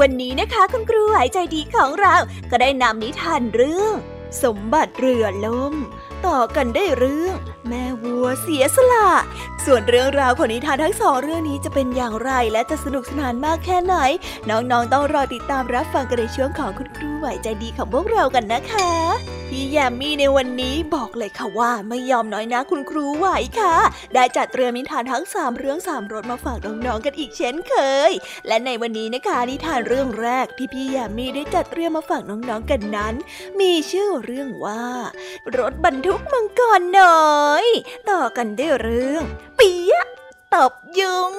วันนี้นะคะคุณครูหายใจดีของเราก็ได้นำนิทานเรื่อง สมบัติเรือล่ม ต่อกันได้เรื่อง แม่วัวเสียสละ ส่วนเรื่องราวของนิทานทั้งสองเรื่องนี้จะเป็นอย่างไรและจะสนุกสนานมากแค่ไหน น้องๆต้องรอติดตามรับฟังกันในช่วงของคุณครูไหวใจดีของพวกเรากันนะคะพี่แยมมี่ในวันนี้บอกเลยค่ะว่าไม่ยอมน้อยนะคุณครูไหวค่ะ ได้จัดเตรียมนิทานทั้งสามเรื่องสามรสมาฝากน้องๆกันอีกเช่นเคย และในวันนี้นะคะนิทานเรื่องแรกที่พี่แยมมี่ได้จัดเตรียมมาฝากน้องๆกันนั้น มีชื่อเรื่องว่ารถบรรทุกมังกรน้อย ต่อกันด้วยเรื่อง เปียะตบยุง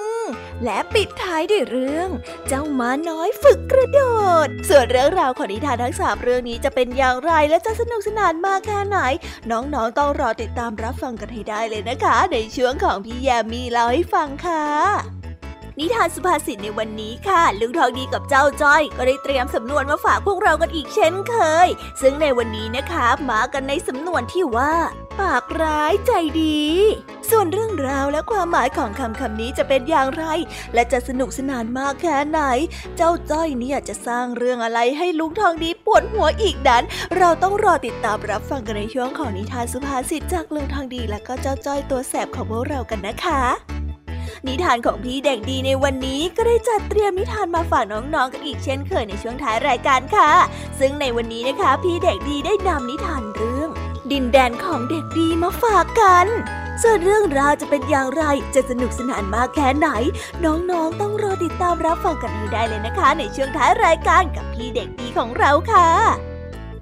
และปิดท้ายด้วยเรื่อง เจ้าม้าน้อยฝึกกระโดด ส่วนเรื่องราวของนิทานทั้งสามเรื่องนี้จะเป็นอย่างไรและจะสนุกสนานมากแค่ไหน น้องๆต้องรอติดตามรับฟังกันให้ได้เลยนะคะ ในช่วงของพี่แยมมีเล่าให้ฟังค่ะ นิทานสุภาษิตในวันนี้ค่ะ ลุงทองดีกับเจ้าจ้อย ก็ได้เตรียมสำนวนมาฝากพวกเรากันอีกเช่นเคย ซึ่งในวันนี้นะคะมากันในสำนวนที่ว่า ปากร้ายใจดี ส่วนเรื่องราวและความหมายของคำคำนี้จะเป็นอย่างไร และจะสนุกสนานมากแค่ไหน เจ้าจ้อยเนี่ยจะสร้างเรื่องอะไรให้ลุงทองดีปวดหัวอีกนั้น เราต้องรอติดตามรับฟังกันในช่วงของนิทานสุภาษิตจากลุงทองดีและก็เจ้าจ้อยตัวแสบของพวกเรากันนะคะ นิทานของพี่เด็กดีในวันนี้ก็ได้จัดเตรียมนิทานมาฝากน้องๆกันอีกเช่นเคยในช่วงท้ายรายการค่ะ ซึ่งในวันนี้นะคะ พี่เด็กดีได้นำนิทานเรื่อง ดินแดนของเด็กดีมาฝากกันส่วนเรื่องราวจะเป็นอย่างไร จะสนุกสนานมากแค่ไหน น้องๆ ต้องรอติดตามรับฟังกันให้ได้เลยนะคะ ในช่วงท้ายรายการกับพี่เด็กดีของเราค่ะ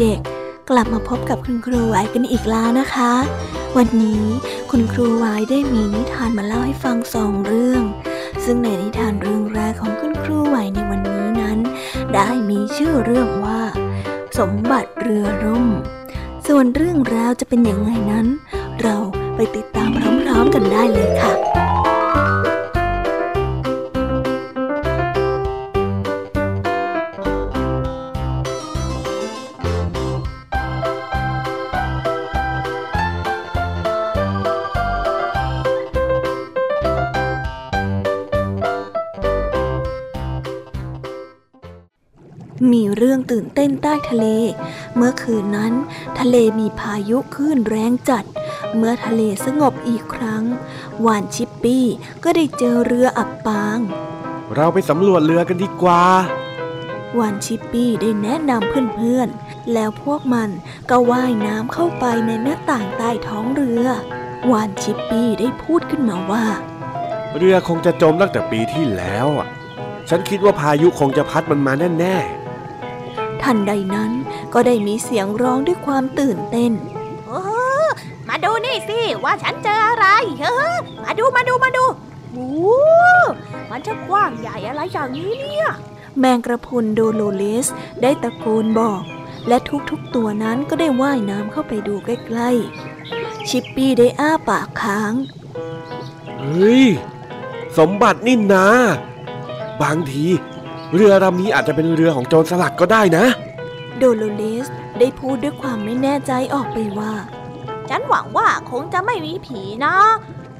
เด็กๆ กลับมาพบกับคุณครูไว้กันอีกแล้วนะคะ วันนี้คุณครูไว้ได้มีนิทานมาเล่าให้ฟังสองเรื่อง ซึ่งในนิทานเรื่องแรกของคุณครูไว้ในวันนี้นั้น ได้มีชื่อเรื่องว่า สมบัติเรือร่ม ส่วนเรื่องราวจะเป็นอย่างไรนั้น เราไปติดตามพร้อมๆกันได้เลยค่ะ มีเรื่องตื่นเต้นใต้ทะเล เมื่อคืนนั้น ทะเลมีพายุคลื่นแรงจัด เมื่อทะเลสงบอีกครั้งวานชิปปี้ก็ได้เจอเรืออับปาง เราไปสำรวจเรือกันดีกว่าวานชิปปี้ได้แนะนำเพื่อนๆ แล้วพวกมันก็ว่ายน้ำเข้าไปในหน้าต่างใต้ท้องเรือวานชิปปี้ได้พูดขึ้นมาว่า เรือคงจะจมตั้งแต่ปีที่แล้วอะฉันคิดว่าพายุคงจะพัดมันมาแน่ๆ ทันใดนั้นก็ได้มีเสียงร้องด้วยความตื่นเต้นโอ้มาดูนี่สิว่าฉันเจออะไรเฮ้มาดูมาดูมาดูโอ้มันจะกว้างใหญ่อะไรอย่างนี้เนี่ย แมงกระพุนโดโลเลสได้ตะโกนบอก และทุกๆตัวนั้นก็ได้ว่ายน้ำเข้าไปดูใกล้ๆ ชิปปี้ได้อ้าปากค้าง เฮ้ย สมบัตินี่นา บางที เรือลำนี้อาจจะเป็นเรือของโจรสลัดก็ได้นะ โดโลเลสได้พูดด้วยความไม่แน่ใจออกไปว่า ฉันหวังว่าคงจะไม่มีผีนะ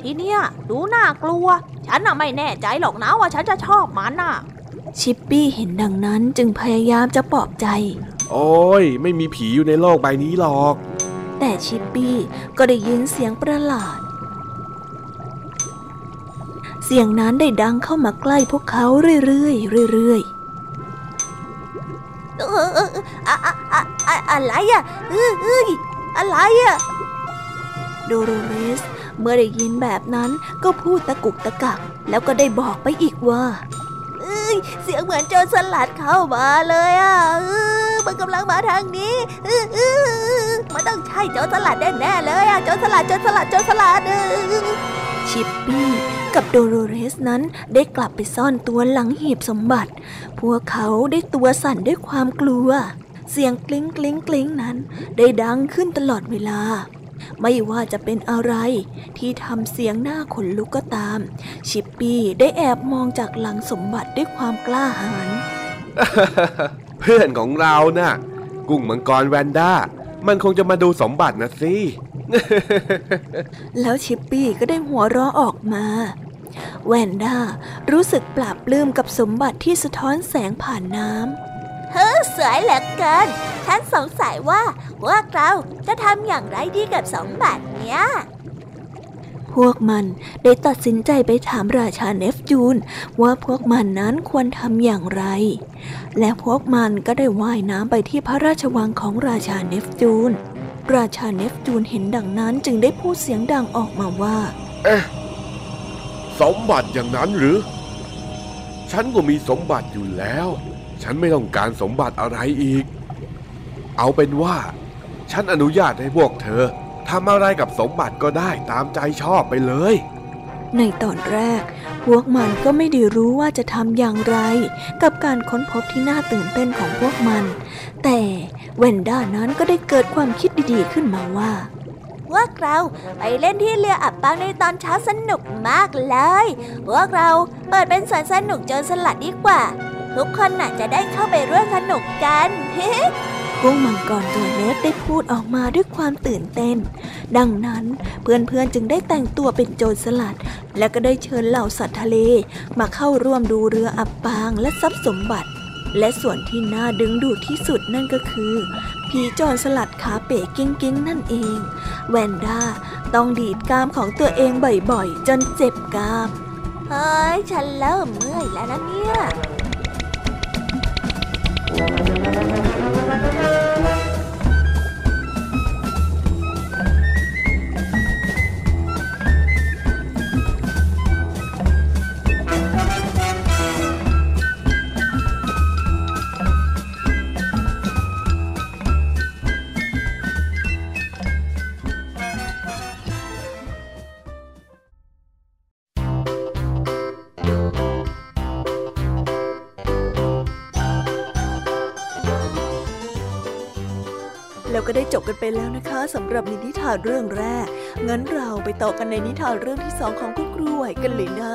ทีเนี้ยดูน่ากลัว ฉันน่ะไม่แน่ใจหรอกนะว่าฉันจะชอบมันน่ะ ชิปปี้เห็นดังนั้นจึงพยายามจะปลอบใจ โอ้ย ไม่มีผีอยู่ในโลกใบนี้หรอก แต่ชิปปี้ก็ได้ยินเสียงประหลาด เสียงนั้นได้ดังเข้ามาใกล้พวกเขาเรื่อยๆเรื่อยๆออเอออะอะอะอะไรอะเอ้ยอะไรอะโดโรเรส เมื่อได้ยินแบบนั้นก็พูดตะกุกตะกัก แล้วก็ได้บอกไปอีกว่าเอ้ยเสียงเหมือนโจรสลัดเข้ามาเลยอะมันกำลังมาทางนี้มันต้องใช่โจรสลัดแน่ๆเลยอะโจรสลัดโจรสลัดโจรสลัดชิปปี้ กับโดโรเรสนั้นได้กลับไปซ่อนตัวหลังหีบสมบัติ พวกเขาได้ตัวสั่นด้วยความกลัว เสียงกลิ้งกลิ้งกลิ้งนั้น ได้ดังขึ้นตลอดเวลา ไม่ว่าจะเป็นอะไรที่ทำเสียงหน้าขนลุกก็ตาม ชิปปี้ได้แอบมองจากหลังสมบัติด้วยความกล้าหาญเพื่อนของเรานะ่ะ กุ้งมังกรแวนด้า มันคงจะมาดูสมบัตินะสิ แล้วชิปปี้ก็ได้หัวเราะออกมา แวนด้ารู้สึกปลาบปลื้มกับสมบัติที่สะท้อนแสงผ่านน้ำ เฮ้อสวยเหลือเกิน ฉันสงสัยว่าพวกเราจะทำอย่างไรดีกับสมบัติเนี้ย พวกมันได้ตัดสินใจไปถามราชาเนฟจูนว่าพวกมันนั้นควรทำอย่างไร และพวกมันก็ได้ว่ายน้ำไปที่พระราชวังของราชาเนฟจูน ราชาเนฟจูนเห็นดังนั้นจึงได้พูดเสียงดังออกมาว่า เอ๊ะ สมบัติอย่างนั้นหรือ ฉันก็มีสมบัติอยู่แล้ว ฉันไม่ต้องการสมบัติอะไรอีก เอาเป็นว่า ฉันอนุญาตให้พวกเธอ ทำอะไรกับสมบัติก็ได้ตามใจชอบไปเลย ในตอนแรก พวกมันก็ไม่ได้รู้ว่าจะทำอย่างไร กับการค้นพบที่น่าตื่นเต้นของพวกมัน แต่เวนด้านั้นก็ได้เกิดความคิดดีๆขึ้นมาว่าพวกเราไปเล่นที่เรืออับปางในตอนเช้าสนุกมากเลย พวกเราเปิดเป็นสวนสนุกโจรสลัดดีกว่า ทุกคนน่ะจะได้เข้าไปร่วมสนุกกัน กุ้งมังกรตัวเล็กได้พูดออกมาด้วยความตื่นเต้น ดังนั้นเพื่อนๆจึงได้แต่งตัวเป็นโจรสลัด และก็ได้เชิญเหล่าสัตว์ทะเล มาเข้าร่วมดูเรืออับปางและทรัพย์สมบัติ และส่วนที่น่าดึงดูดที่สุดนั่นก็คือ ผีโจรสลัดขาเป๋กิ้งกิ้งนั่นเอง แวนด้าต้องดีดกามของตัวเองบ่อยๆ จนเจ็บกาม เฮ้ย ฉันเริ่มเมื่อยแล้วนะเนี่ย แล้วนะคะสำหรับนิทานเรื่องแรก งั้นเราไปต่อกันในนิทานเรื่องที่สองของคุณครูไหวกันเลยนะ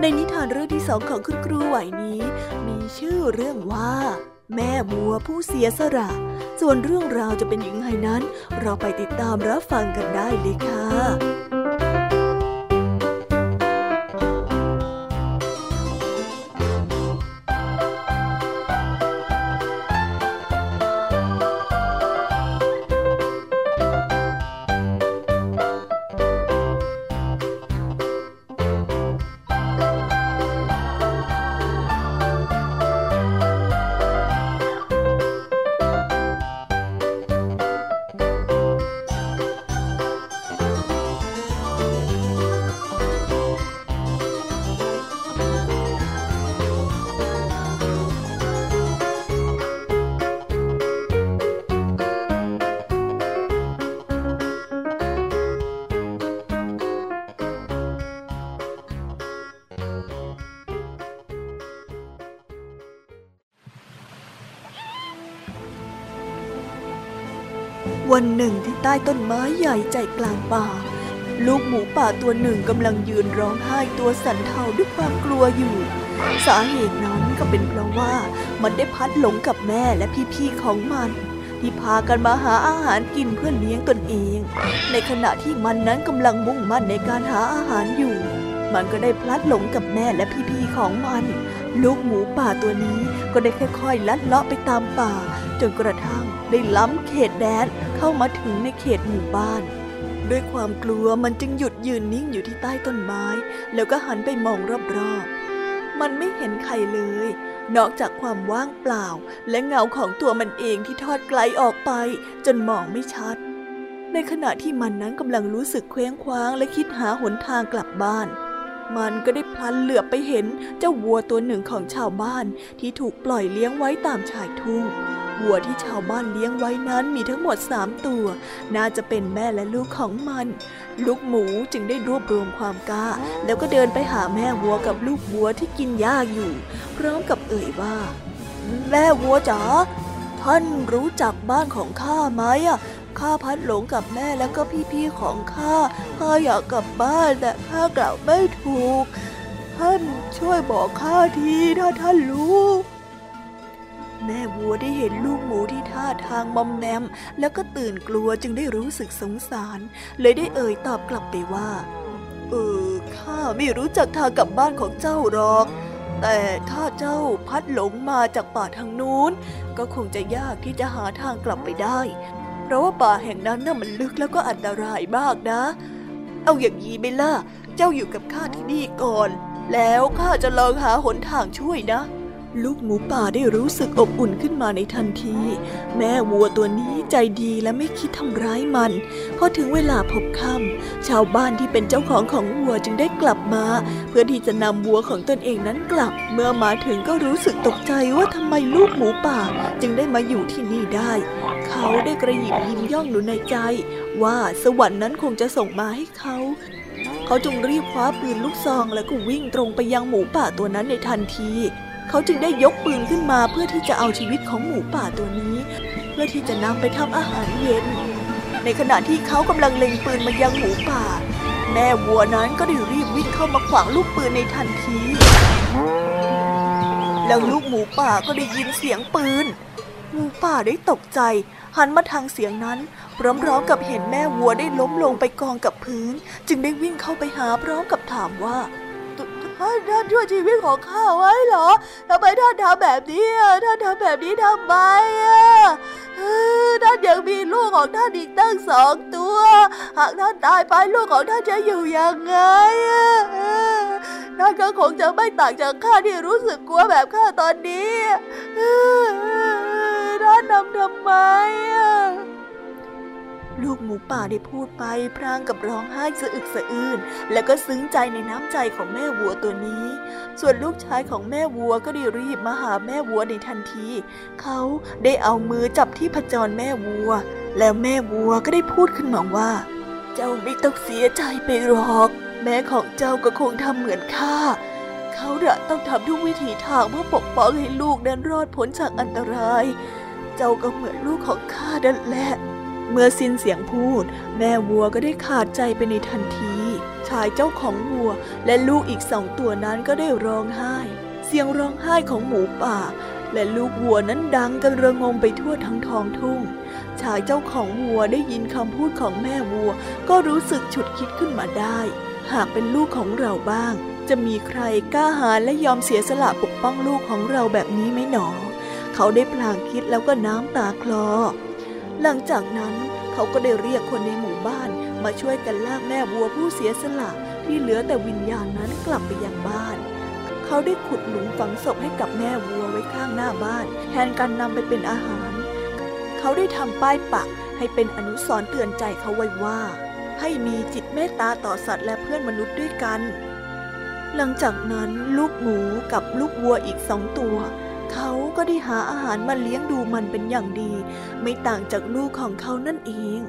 ในนิทานเรื่องที่สองของคุณครูไหวนี้ มีชื่อเรื่องว่า แม่บัวผู้เสียสละ ส่วนเรื่องราวจะเป็นยังไงนั้น เราไปติดตามรับฟังกันได้เลยค่ะ วันหนึ่งที่ใต้ต้นไม้ใหญ่ใจกลางป่า ลูกหมูป่าตัวหนึ่งกำลังยืนร้องไห้ตัวสั่นเทาด้วยความกลัวอยู่ สาเหตุนั้นก็เป็นเพราะว่ามันได้พัดหลงกับแม่และพี่ๆของมัน ที่พากันมาหาอาหารกินเพื่อเลี้ยงตนเอง ในขณะที่มันนั้นกำลังมุ่งมั่นในการหาอาหารอยู่ มันก็ได้พลัดหลงกับแม่และพี่ๆของมัน ลูกหมูป่าตัวนี้ก็ได้ค่อยๆ ลัดเลาะไปตามป่า จนกระทั่งได้ล้ำเขตแดน เข้ามาถึงในเขตหมู่บ้าน ด้วยความกลัวมันจึงหยุดยืนนิ่งอยู่ที่ใต้ต้นไม้ แล้วก็หันไปมองรอบๆ มันไม่เห็นใครเลย นอกจากความว่างเปล่า และเงาของตัวมันเองที่ทอดไกลออกไป จนมองไม่ชัด ในขณะที่มันนั้นกำลังรู้สึกเคว้งคว้างและคิดหาหนทางกลับบ้านมันก็ได้พลันเหลือบไปเห็นเจ้าวัวตัวหนึ่งของชาวบ้านที่ถูกปล่อยเลี้ยงไว้ตามชายทุ่ง วัวที่ชาวบ้านเลี้ยงไว้นั้นมีทั้งหมดสามตัว น่าจะเป็นแม่และลูกของมัน ลูกหมูจึงได้รวบรวมความกล้า แล้วก็เดินไปหาแม่วัวกับลูกวัวที่กินหญ้าอยู่ พร้อมกับเอ่ยว่า แม่วัวจ๋าท่านรู้จักบ้านของข้าไหมอะข้าพัดหลงกับแม่แล้วก็พี่ๆของข้าข้าอยากกลับบ้านแต่ข้ากล่าวไม่ถูก ท่านช่วยบอกข้าทีถ้าท่านรู้ แม่วัวได้เห็นลูกหมูที่ท่าทางมอมแมม แล้วก็ตื่นกลัวจึงได้รู้สึกสงสาร เลยได้เอ่ยตอบกลับไปว่า เออข้าไม่รู้จักทางกลับบ้านของเจ้าหรอก แต่ถ้าเจ้าพัดหลงมาจากป่าทางนู้น ก็คงจะยากที่จะหาทางกลับไปได้ เพราะว่าป่าแห่งนั้นน่ะมันลึกแล้วก็อันตรายมากนะ เอาอย่างนี้ไหมล่ะ เจ้าอยู่กับข้าที่นี่ก่อน แล้วข้าจะลองหาหนทางช่วยนะ ลูกหมูป่าได้รู้สึกอบอุ่นขึ้นมาในทันที แม่วัวตัวนี้ใจดีและไม่คิดทำร้ายมัน พอถึงเวลาพบค่ำชาวบ้านที่เป็นเจ้าของของวัวจึงได้กลับมา เพื่อที่จะนำวัวของตนเองนั้นกลับ เมื่อมาถึงก็รู้สึกตกใจว่าทำไมลูกหมูป่าจึงได้มาอยู่ที่นี่ได้ เขาได้กระหยิบยิ้มย่องอยู่ในใจ ว่าสวรรค์นั้นคงจะส่งมาให้เขาเขาจึงรีบคว้าปืนลูกซองแล้วก็วิ่งตรงไปยังหมูป่าตัวนั้นในทันที เขาจึงได้ยกปืนขึ้นมาเพื่อที่จะเอาชีวิตของหมูป่าตัวนี้ เพื่อที่จะนำไปทำอาหารเย็น ในขณะที่เขากำลังเล็งปืนมายังหมูป่า แม่วัวนั้นก็ได้รีบวิ่งเข้ามาขวางลูกปืนในทันที แล้วลูกหมูป่าก็ได้ยินเสียงปืน หมูป่าได้ตกใจ หันมาทางเสียงนั้นพร้อมๆกับเห็นแม่วัวได้ล้มลงไปกองกับพื้น จึงได้วิ่งเข้าไปหาพร้อมกับถามว่า ท่านท่านช่วยชีวิตของข้าไว้เหรอทำไมท่านทำแบบนี้ท่านทำแบบนี้ทำไมอะท่านยังมีลูกของท่านอีกตั้งสองตัว หากท่านตายไปลูกของท่านจะอยู่ยังไงท่านก็คงจะไม่ต่างจากข้าที่รู้สึกกลัวแบบข้าตอนนี้ท่านทำทำไมอะ ลูกหมูป่าได้พูดไปพรางกับร้องไห้สะอึกสะอื้นแล้วก็ซึ้งใจในน้ำใจของแม่วัวตัวนี้ ส่วนลูกชายของแม่วัวก็ได้รีบมาหาแม่วัวในทันที เขาได้เอามือจับที่ผจรแม่วัว แล้วแม่วัวก็ได้พูดขึ้นมาว่า เจ้าไม่ต้องเสียใจไปหรอก แม่ของเจ้าก็คงทำเหมือนข้าเขาละต้องทำทุกวิถีทางเพื่อปกป้องให้ลูกนั้นรอดพ้นจากอันตราย เจ้าก็เหมือนลูกของข้านั่นแหละ เมื่อสิ้นเสียงพูด แม่วัวก็ได้ขาดใจไปในทันที ชายเจ้าของวัวและลูกอีกสองตัวนั้นก็ได้ร้องไห้ เสียงร้องไห้ของหมูป่า และลูกวัวนั้นดังกันระงมไปทั่วทั้งท้องทุ่ง ชายเจ้าของวัวได้ยินคำพูดของแม่วัว ก็รู้สึกฉุดคิดขึ้นมาได้ หากเป็นลูกของเราบ้าง จะมีใครกล้าหาญและยอมเสียสละปกป้องลูกของเราแบบนี้ไหมหนอ เขาได้พลางคิดแล้วก็น้ำตาคลอ หลังจากนั้นเขาก็ได้เรียกคนในหมู่บ้านมาช่วยกันลากแม่วัวผู้เสียสละที่เหลือแต่วิญญาณนั้นกลับไปยังบ้าน เขาได้ขุดหลุมฝังศพให้กับแม่วัวไว้ข้างหน้าบ้าน แทนการนำไปเป็นอาหาร เขาได้ทำป้ายปักให้เป็นอนุสรณ์เตือนใจเขาไว้ว่า ให้มีจิตเมตตาต่อสัตว์และเพื่อนมนุษย์ด้วยกัน หลังจากนั้นลูกหมูกับลูกวัวอีกสองตัว เขาก็ได้หาอาหารมาเลี้ยงดูมันเป็นอย่างดี ไม่ต่างจากลูกของเขานั่นเอง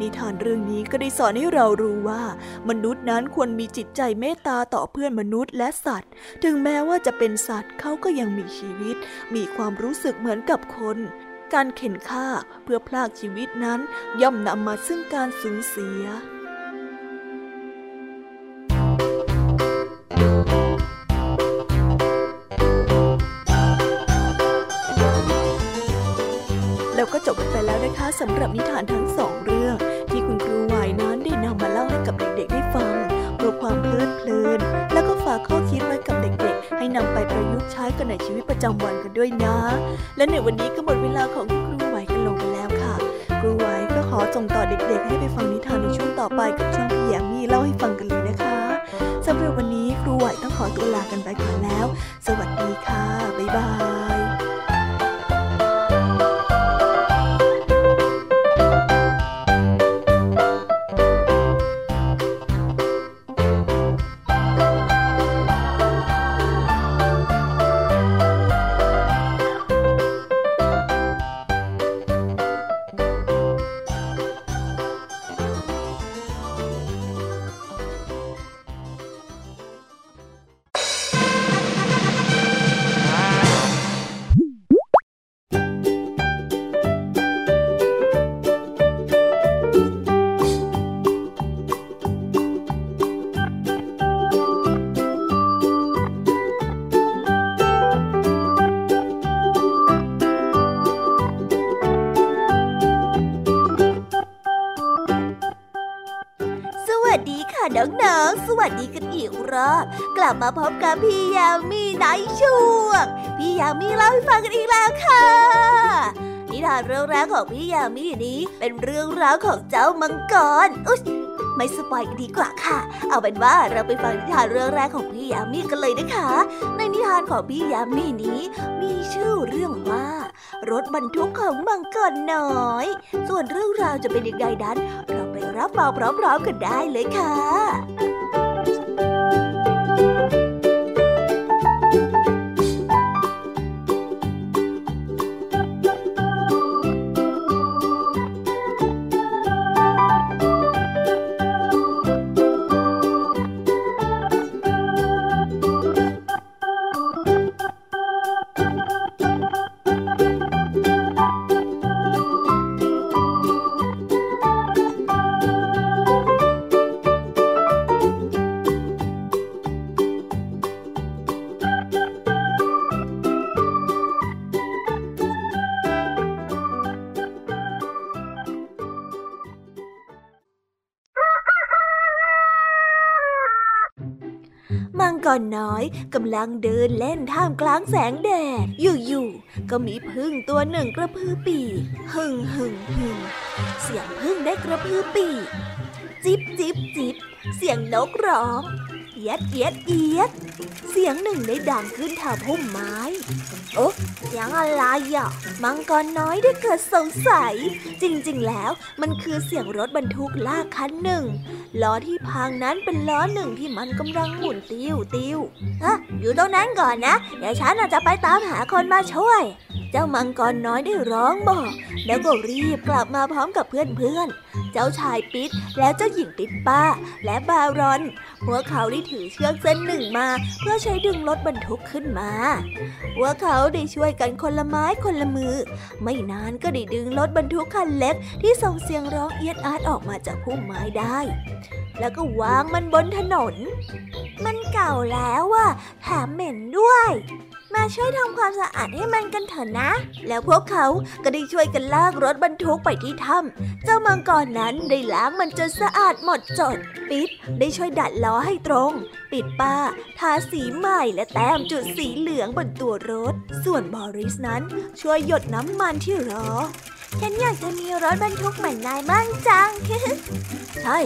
นิทานเรื่องนี้ก็ได้สอนให้เรารู้ว่า มนุษย์นั้นควรมีจิตใจเมตตาต่อเพื่อนมนุษย์และสัตว์ ถึงแม้ว่าจะเป็นสัตว์เขาก็ยังมีชีวิต มีความรู้สึกเหมือนกับคนการเข็นฆ่าเพื่อพลากชีวิตนั้นย่อมนำมาซึ่งการสูญเสีย สำหรับนิทานทั้งสองเรื่อง ที่คุณครูไหวายนั้นได้นำมาเล่าให้กับเด็กๆได้ฟังเพื่อความเพลิดเพลิน แล้วก็ฝากข้อคิดไว้กับเด็กๆ ให้นำไปประยุกต์ใช้กันในชีวิตประจำวันกันด้วยนะ และในวันนี้ก็หมดเวลาของคุณครูไหวกันลงไปแล้วค่ะครูไหวก็ขอส่งต่อเด็กๆ ให้ไปฟังนิทานในช่วงต่อไปกับช่วงพี่แยมมี่เล่าให้ฟังกันเลยนะคะสำหรับวันนี้ครูไหวต้องขอตัวลากันไปก่อนแล้ว สวัสดีค่ะ บ๊ายบาย ลับมาพบกับพี่ยามีในช่วง พี่ยามีเล่าให้ฟังกันอีกแล้วค่ะ นิทานเรื่องแรกของพี่ยามีนี้เป็นเรื่องราวของเจ้ามังกร อุ๊ยไม่สปอยกันดีกว่าค่ะ เอาเป็นว่าเราไปฟังนิทานเรื่องแรกของพี่ยามีกันเลยนะคะ ในนิทานของพี่ยามีนี้ มีชื่อเรื่องว่ารถบรรทุกของมังกรน้อย ส่วนเรื่องราวจะเป็นยังไงนั้น เราไปรับฟังพร้อมๆกันได้เลยค่ะ มัง กอน้อยกำลังเดินเล่นท่ามกลางแสงแดด อยู่ๆ ก็มีพึ่งตัวหนึ่งกระพือปีกหึ่งหึ่งหึ่งเสียงพึ่งได้กระพือปีกจิบจิบจิบเสียงนกร้องเอียดเอียดเอียด เสียงหนึ่งได้ดังขึ้นแถวพุ่มไม้ โอ๊ะเสียงอะไรอะ มังกรน้อยได้เกิดสงสัย จริงๆ แล้วมันคือเสียงรถบรรทุกลากคันหนึ่ง ล้อที่พังนั้นเป็นล้อหนึ่งที่มันกำลังหมุนติ้วติ้วฮะอยู่ตรงนั้นก่อนนะ เดี๋ยวฉันอาจจะไปตามหาคนมาช่วย เจ้ามังกรน้อยได้ร้องบอก แล้วก็รีบกลับมาพร้อมกับเพื่อนๆ เจ้าชายปิดและเจ้าหญิงปิดป้า และบารอน พวกเขาได้ถือเชือกเส้นหนึ่งมา เพื่อใช้ดึงรถบรรทุกขึ้นมาพวกเขาได้ช่วยกันคนละไม้คนละมือ ไม่นานก็ได้ดึงรถบรรทุกคันเล็ก ที่ส่งเสียงร้องเอียดอาดออกมาจากพุ่มไม้ได้ แล้วก็วางมันบนถนน มันเก่าแล้วอะแถมเหม็นด้วย มาช่วยทำความสะอาดให้มันกันเถอะนะ แล้วพวกเขาก็ได้ช่วยกันลากรถบรรทุกไปที่ถ้ำเจ้ามังกรนั้นได้ล้างมันจนสะอาดหมดจด ปิดได้ช่วยดัดล้อให้ตรง ปิดป้า ทาสีใหม่และแต้มจุดสีเหลืองบนตัวรถ ส่วนบอริสนั้นช่วยหยดน้ำมันที่ล้อ ฉันอยากจะมีรถบรรทุกเหมือนนายบ้างจัง ใช่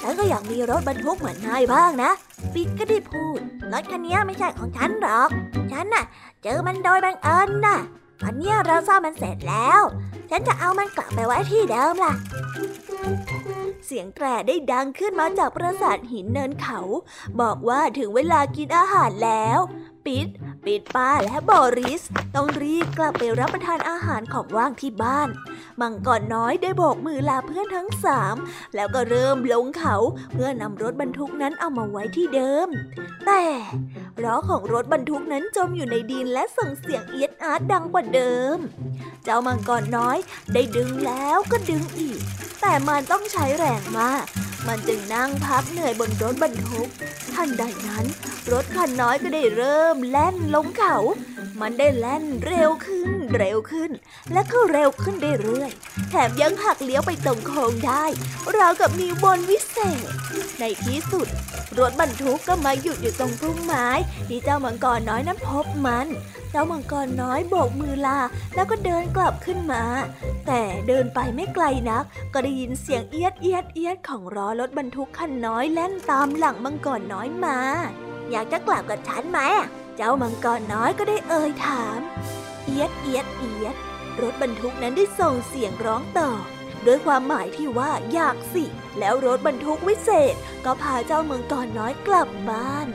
ฉันก็อยากมีรถบรรทุกเหมือนนายบ้างนะ ปิดก็ได้พูด รถคันนี้ไม่ใช่ของฉันหรอก ฉันน่ะ เจอมันโดยบังเอิญน่ะ ตอนนี้เราซ่อมมันเสร็จแล้ว ฉันจะเอามันกลับไปไว้ที่เดิมล่ะ เสียงแตรได้ดังขึ้นมาจากปราสาทหินเนินเขา บอกว่าถึงเวลากินอาหารแล้ว ปิด ปิดป้าและบอริส ต้องรีบกลับไปรับประทานอาหารของว่างที่บ้าน มังกรน้อยได้โบกมือลาเพื่อนทั้งสามแล้วก็เริ่มลงเขาเพื่อนำรถบรรทุกนั้นเอามาไว้ที่เดิม แต่ล้อของรถบรรทุกนั้นจมอยู่ในดินและส่งเสียงเอียดอาร์ดดังกว่าเดิม เจ้ามังกรน้อยได้ดึงแล้วก็ดึงอีก แต่มันต้องใช้แรงมาก มันจึงนั่งพักเหนื่อยบนรถบรรทุก ทันใดนั้น รถคันน้อยก็ได้เริ่มแล่นลงเขา มันได้แล่นเร็วขึ้นเร็วขึ้น และก็เร็วขึ้นเรื่อยๆแถมยังหักเลี้ยวไปตรงโค้งได้ราวกับมีบนวิเศษ ในที่สุด รถบรรทุกก็มาหยุดอยู่ตรงพุ่มไม้ที่เจ้ามังกรน้อยนั้นพบมัน เจ้ามังกรน้อยโบกมือลาแล้วก็เดินกลับขึ้นมา แต่เดินไปไม่ไกลนัก ก็ได้ยินเสียงเอียดเอียดเอียดของล้อรถบรรทุกคันน้อยแล่นตามหลังมังกรน้อยมา อยากจะกลับกับฉันไหม เจ้ามังกรน้อยก็ได้เอ่ยถาม เอียดเอียดเอียด รถบรรทุกนั้นได้ส่งเสียงร้องตอบด้วยความหมายที่ว่าอยากสิ แล้วรถบรรทุกวิเศษ ก็พาเจ้ามังกรน้อยกลับบ้าน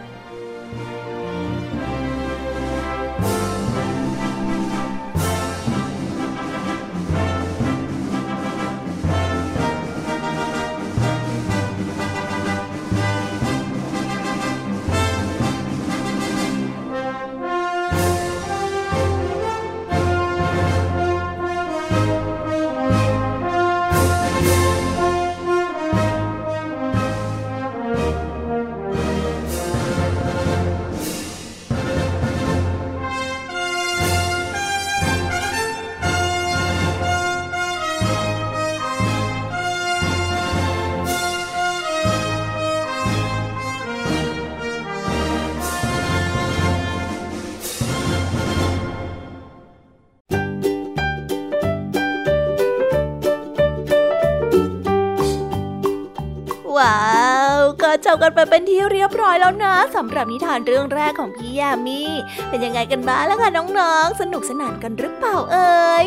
บกันไปเป็นที่เรียบร้อยแล้วนะสำหรับนิทานเรื่องแรกของพี่ยามีเป็นยังไงกันบ้างล่ะคะน้องๆ สนุกสนานกันหรือเปล่าเอ่ย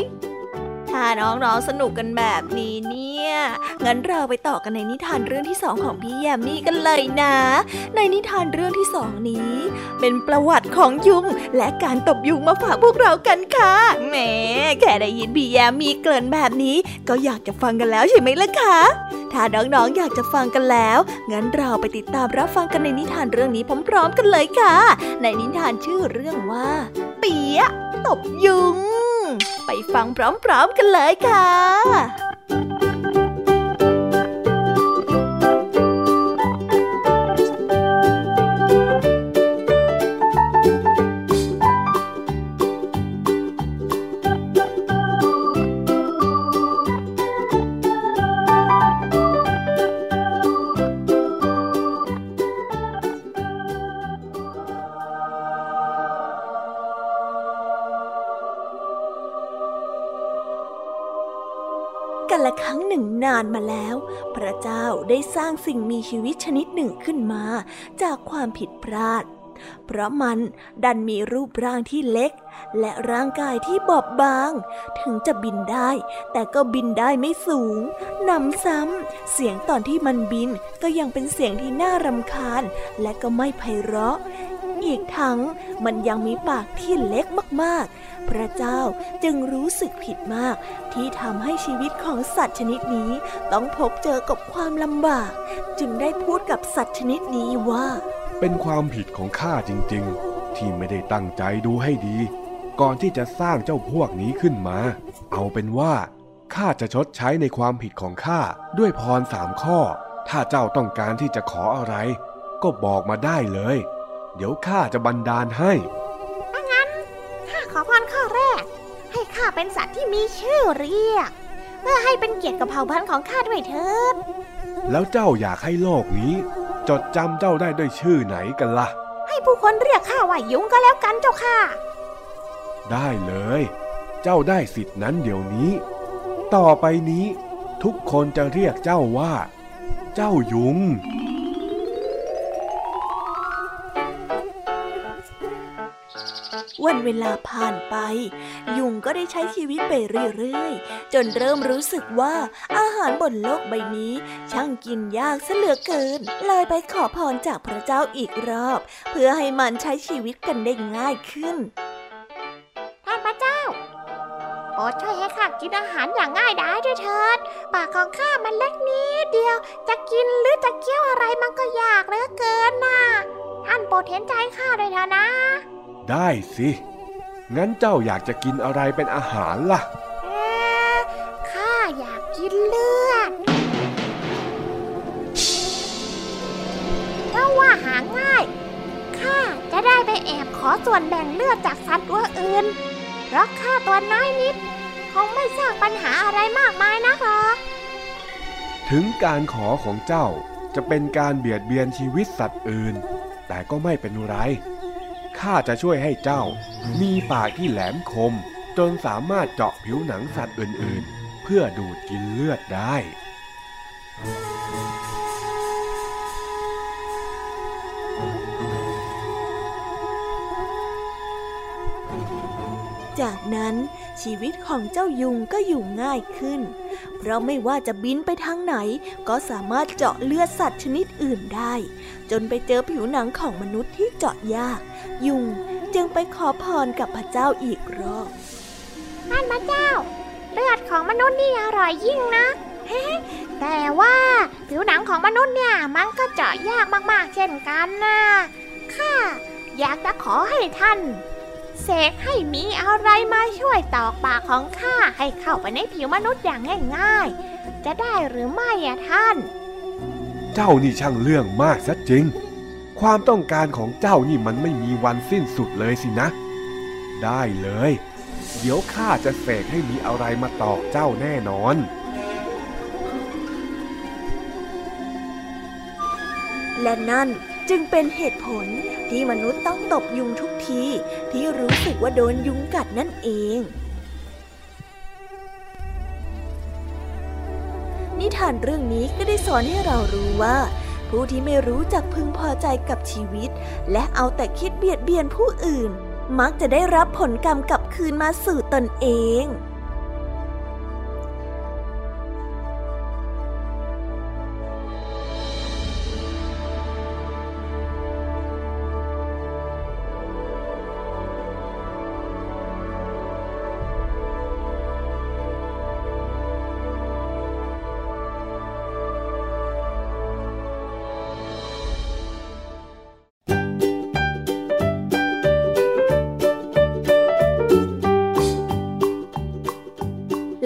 ถ้าน้องๆสนุกกันแบบนี้นี่ เนี่ย งั้นเราไปต่อกันในนิทานเรื่องที่สองของพี่แยมมี่กันเลยนะ ในนิทานเรื่องที่สองนี้ เป็นประวัติของยุง และการตบยุงมาฝากพวกเรากันค่ะแหมแค่ได้ยินพี่แยมมี่เกริ่นแบบนี้ ก็อยากจะฟังกันแล้วใช่ไหมล่ะคะ ถ้าน้องๆอยากจะฟังกันแล้ว งั้นเราไปติดตามรับฟังกันในนิทานเรื่องนี้พร้อมๆกันเลยค่ะ ในนิทานชื่อเรื่องว่า เปียตบยุง ไปฟังพร้อมๆกันเลยค่ะ พระเจ้าได้สร้างสิ่งมีชีวิตชนิดหนึ่งขึ้นมา จากความผิดพลาด เพราะมันดันมีรูปร่างที่เล็ก และร่างกายที่บอบบาง ถึงจะบินได้ แต่ก็บินได้ไม่สูงหนำซ้ำ เสียงตอนที่มันบินก็ยังเป็นเสียงที่น่ารำคาญ และก็ไม่ไพเราะ อีกทั้งมันยังมีปากที่เล็กมากๆ พระเจ้าจึงรู้สึกผิดมาก ที่ทำให้ชีวิตของสัตว์ชนิดนี้ต้องพบเจอกับความลำบาก จึงได้พูดกับสัตว์ชนิดนี้ว่า เป็นความผิดของข้าจริงๆ ที่ไม่ได้ตั้งใจดูให้ดี ก่อนที่จะสร้างเจ้าพวกนี้ขึ้นมา เอาเป็นว่าข้าจะชดใช้ในความผิดของข้าด้วยพรสามข้อ ถ้าเจ้าต้องการที่จะขออะไร ก็บอกมาได้เลย เดี๋ยวข้าจะบันดาลให้ข้าขอพรข้อแรก ให้ข้าเป็นสัตว์ที่มีชื่อเรียก เพื่อให้เป็นเกียรติกับเผ่าพันธุ์ของข้าด้วยเถิด แล้วเจ้าอยากให้โลกนี้ จดจำเจ้าได้ด้วยชื่อไหนกันล่ะ ให้ผู้คนเรียกข้าว่ายุงก็แล้วกันเจ้าค่ะ ได้เลย เจ้าได้สิทธินั้นเดี๋ยวนี้ ต่อไปนี้ ทุกคนจะเรียกเจ้าว่า เจ้ายุง วันเวลาผ่านไป ยุงก็ได้ใช้ชีวิตไปเรื่อยๆ จนเริ่มรู้สึกว่าอาหารบนโลกใบนี้ ช่างกินยากซะเหลือเกิน เลยไปขอพรจากพระเจ้าอีกรอบ เพื่อให้มันใช้ชีวิตกันได้ง่ายขึ้น ท่านพระเจ้าโปรดช่วยให้ข้ากินอาหารอย่างง่ายดายด้วยเถิด ปากของข้ามันเล็กนิดเดียว จะกินหรือจะเคี้ยวอะไรมันก็ยากเหลือเกินน่ะท่านโปรดเห็นใจข้าด้วยเถอะนะ ได้สิ งั้นเจ้าอยากจะกินอะไรเป็นอาหารล่ะเอ๊ะข้าอยากกินเลือดเพราะว่าหาง่าย ข้าจะได้ไปแอบขอส่วนแบ่งเลือดจากสัตว์ตัวอื่น เพราะข้าตัวน้อยนิด คงไม่สร้างปัญหาอะไรมากมายนักหรอกถึงการขอของเจ้าจะเป็นการเบียดเบียนชีวิตสัตว์อื่น แต่ก็ไม่เป็นไร ข้าจะช่วยให้เจ้า มีปากที่แหลมคม จนสามารถเจาะผิวหนังสัตว์อื่นๆ เพื่อดูดกินเลือดได้ จากนั้นชีวิตของเจ้ายุงก็อยู่ง่ายขึ้น เพราะไม่ว่าจะบินไปทางไหน ก็สามารถเจาะเลือดสัตว์ชนิดอื่นได้ จนไปเจอผิวหนังของมนุษย์ที่เจาะยาก ยุงจึงไปขอพรกับพระเจ้าอีกรอบท่านพระเจ้า เลือดของมนุษย์นี่อร่อยยิ่งนะแต่ว่าผิวหนังของมนุษย์เนี่ยมันก็เจาะยากมากๆเช่นกันนะข้าอยากจะขอให้ท่าน เสกให้มีอะไรมาช่วยตอกปากของข้าให้เข้าไปในผิวมนุษย์อย่างง่ายๆ จะได้หรือไม่อะท่าน เจ้านี่ช่างเรื่องมากซะจริง ความต้องการของเจ้านี่มันไม่มีวันสิ้นสุดเลยสินะ ได้เลย เดี๋ยวข้าจะเสกให้มีอะไรมาตอกเจ้าแน่นอนและนั่น จึงเป็นเหตุผลที่มนุษย์ต้องตบยุงทุกทีที่รู้สึกว่าโดนยุงกัดนั่นเอง นิทานเรื่องนี้ก็ได้สอนให้เรารู้ว่า ผู้ที่ไม่รู้จักพึงพอใจกับชีวิต และเอาแต่คิดเบียดเบียนผู้อื่น มักจะได้รับผลกรรมกลับคืนมาสู่ตนเอง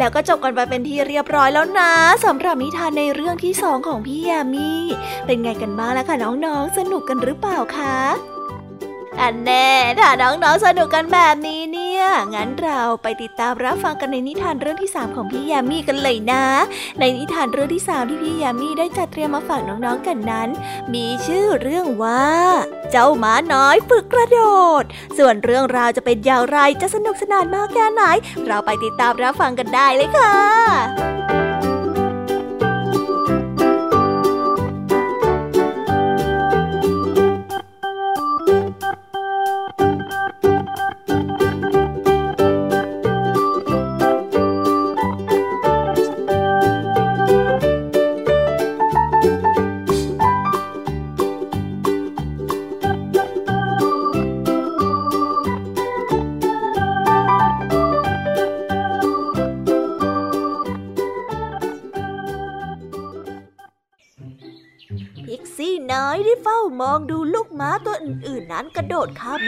แล้วก็จบกันไปเป็นที่เรียบร้อยแล้วนะสำหรับนิทานในเรื่องที่สองของพี่ยามีเป็นไงกันบ้างล่ะคะน้องๆ สนุกกันหรือเปล่าคะอันแน่ถ้าน้องๆสนุกกันแบบนี้ เนี่ย งั้นเราไปติดตามรับฟังกันในนิทานเรื่องที่ 3 ของพี่ยามีกันเลยนะ ในนิทานเรื่องที่ 3 ที่พี่ยามีได้จัดเตรียมมาฝากน้องๆกันนั้น มีชื่อเรื่องว่า เจ้าหมาน้อยฝึกกระโดด ส่วนเรื่องราวจะเป็นอย่างไรจะสนุกสนานมากแค่ไหน เราไปติดตามรับฟังกันได้เลยค่ะ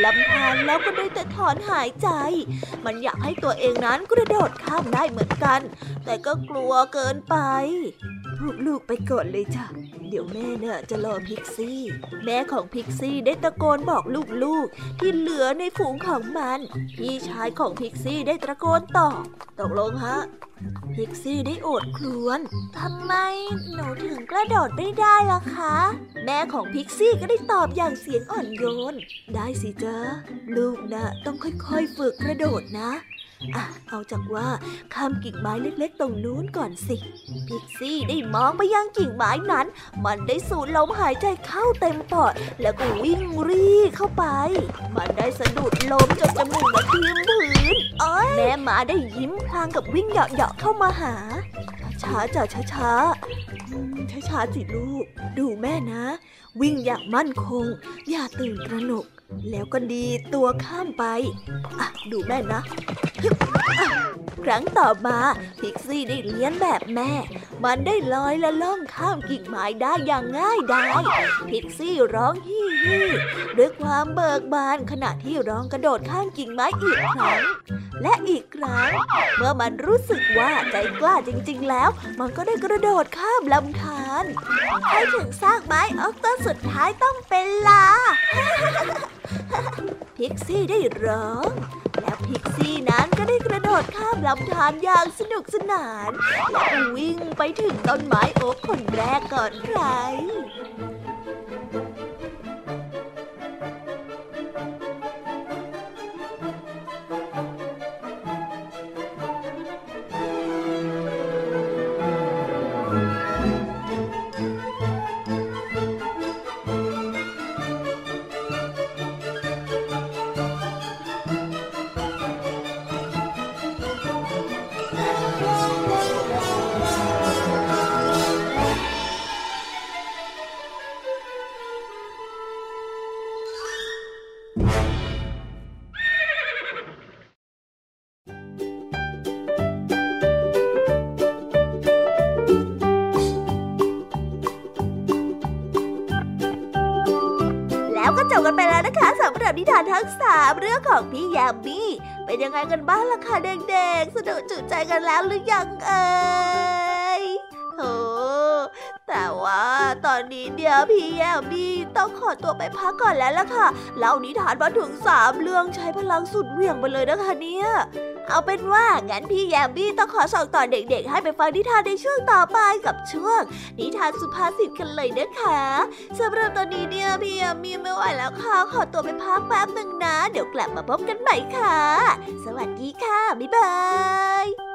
ลำธารแล้วก็ได้แต่ถอนหายใจ มันอยากให้ตัวเองนั้นกระโดดข้ามได้เหมือนกัน แต่ก็กลัวเกินไป ลูกๆไปก่อนเลยจ้ะ เดี๋ยวแม่เนี่ยจะรอพิกซี่ แม่ของพิกซี่ได้ตะโกนบอกลูกๆ ที่เหลือในฝูงของมัน พี่ชายของพิกซี่ได้ตะโกนตอบตกลงฮะ พิกซี่ได้โอดครวน ทำไมหนูถึงกระโดดไม่ได้ล่ะคะ แม่ของพิกซี่ก็ได้ตอบอย่างเสียงอ่อนโยน ได้สิจ๊ะลูกนะต้องค่อยๆฝึกกระโดดนะ อะเอาจากว่าข้ามกิ่งไม้เล็กๆ ตรงนู้นก่อนสิ พิกซี่ได้มองไปยังกิ่งไม้นั้น มันได้สูดลมหายใจเข้าเต็มปอด แล้วก็วิ่งรีเข้าไป มันได้สะดุดลมจนจมูกมาทิ่มพื้นแม่หมาได้ยิ้มพลางกับวิ่งเหาะๆเข้ามาหา ช้าจ้ะช้าช้าช้าๆสิลูก ดูแม่นะ วิ่งอย่างมั่นคง อย่าตื่นตระหนก แล้วก็ดีตัวข้ามไปอะดูแม่นะ ครั้งต่อมาพิกซี่ได้เลี้ยนแบบแม่ มันได้ลอยและล่องข้ามกิ่งไม้ได้อย่างง่ายดายพิกซี่ร้องฮิฮีด้วยความเบิกบานขณะที่ร้องกระโดดข้ามกิ่งไม้อีกครั้ง และอีกครั้ง เมื่อมันรู้สึกว่าใจกล้าจริง ๆ แล้ว มันก็ได้กระโดดข้ามลำธารให้ถึงซากไม้ออกต้นสุดท้ายต้องเป็นลา พิกซี่ได้ร้อง แล้วพิกซี่นั้นก็ได้กระโดดข้ามลำธารอย่างสนุกสนาน และวิ่งไปถึงต้นไม้โอ๊กคนแรกก่อนใคร ของพี่ยามีเป็นยังไงกันบ้างล่ะคะเด็กๆ สนุกจุใจกันแล้วหรือยังเอ่ยโอ้แต่ว่าตอนนี้เดี๋ยวพี่แยมมี่ต้องขอตัวไปพักก่อนแล้วล่ะค่ะเล่านิทานมาถึงสามเรื่องใช้พลังสุดเหวี่ยงไปเลยนะคะเนี่ย เอาเป็นว่างั้นพี่แยมมี่ต้องขอส่งต่อเด็กๆ ให้ไปฟังนิทานในช่วงต่อไปกับช่วง นิทานสุภาษิตกันเลยนะคะสำหรับตอนนี้เนี่ยพี่แยมมี่ไม่ไหวแล้วค่ะขอตัวไปพักแป๊บหนึ่งนะ เดี๋ยวกลับมาพบกันใหม่ค่ะ สวัสดีค่ะ บ๊ายบาย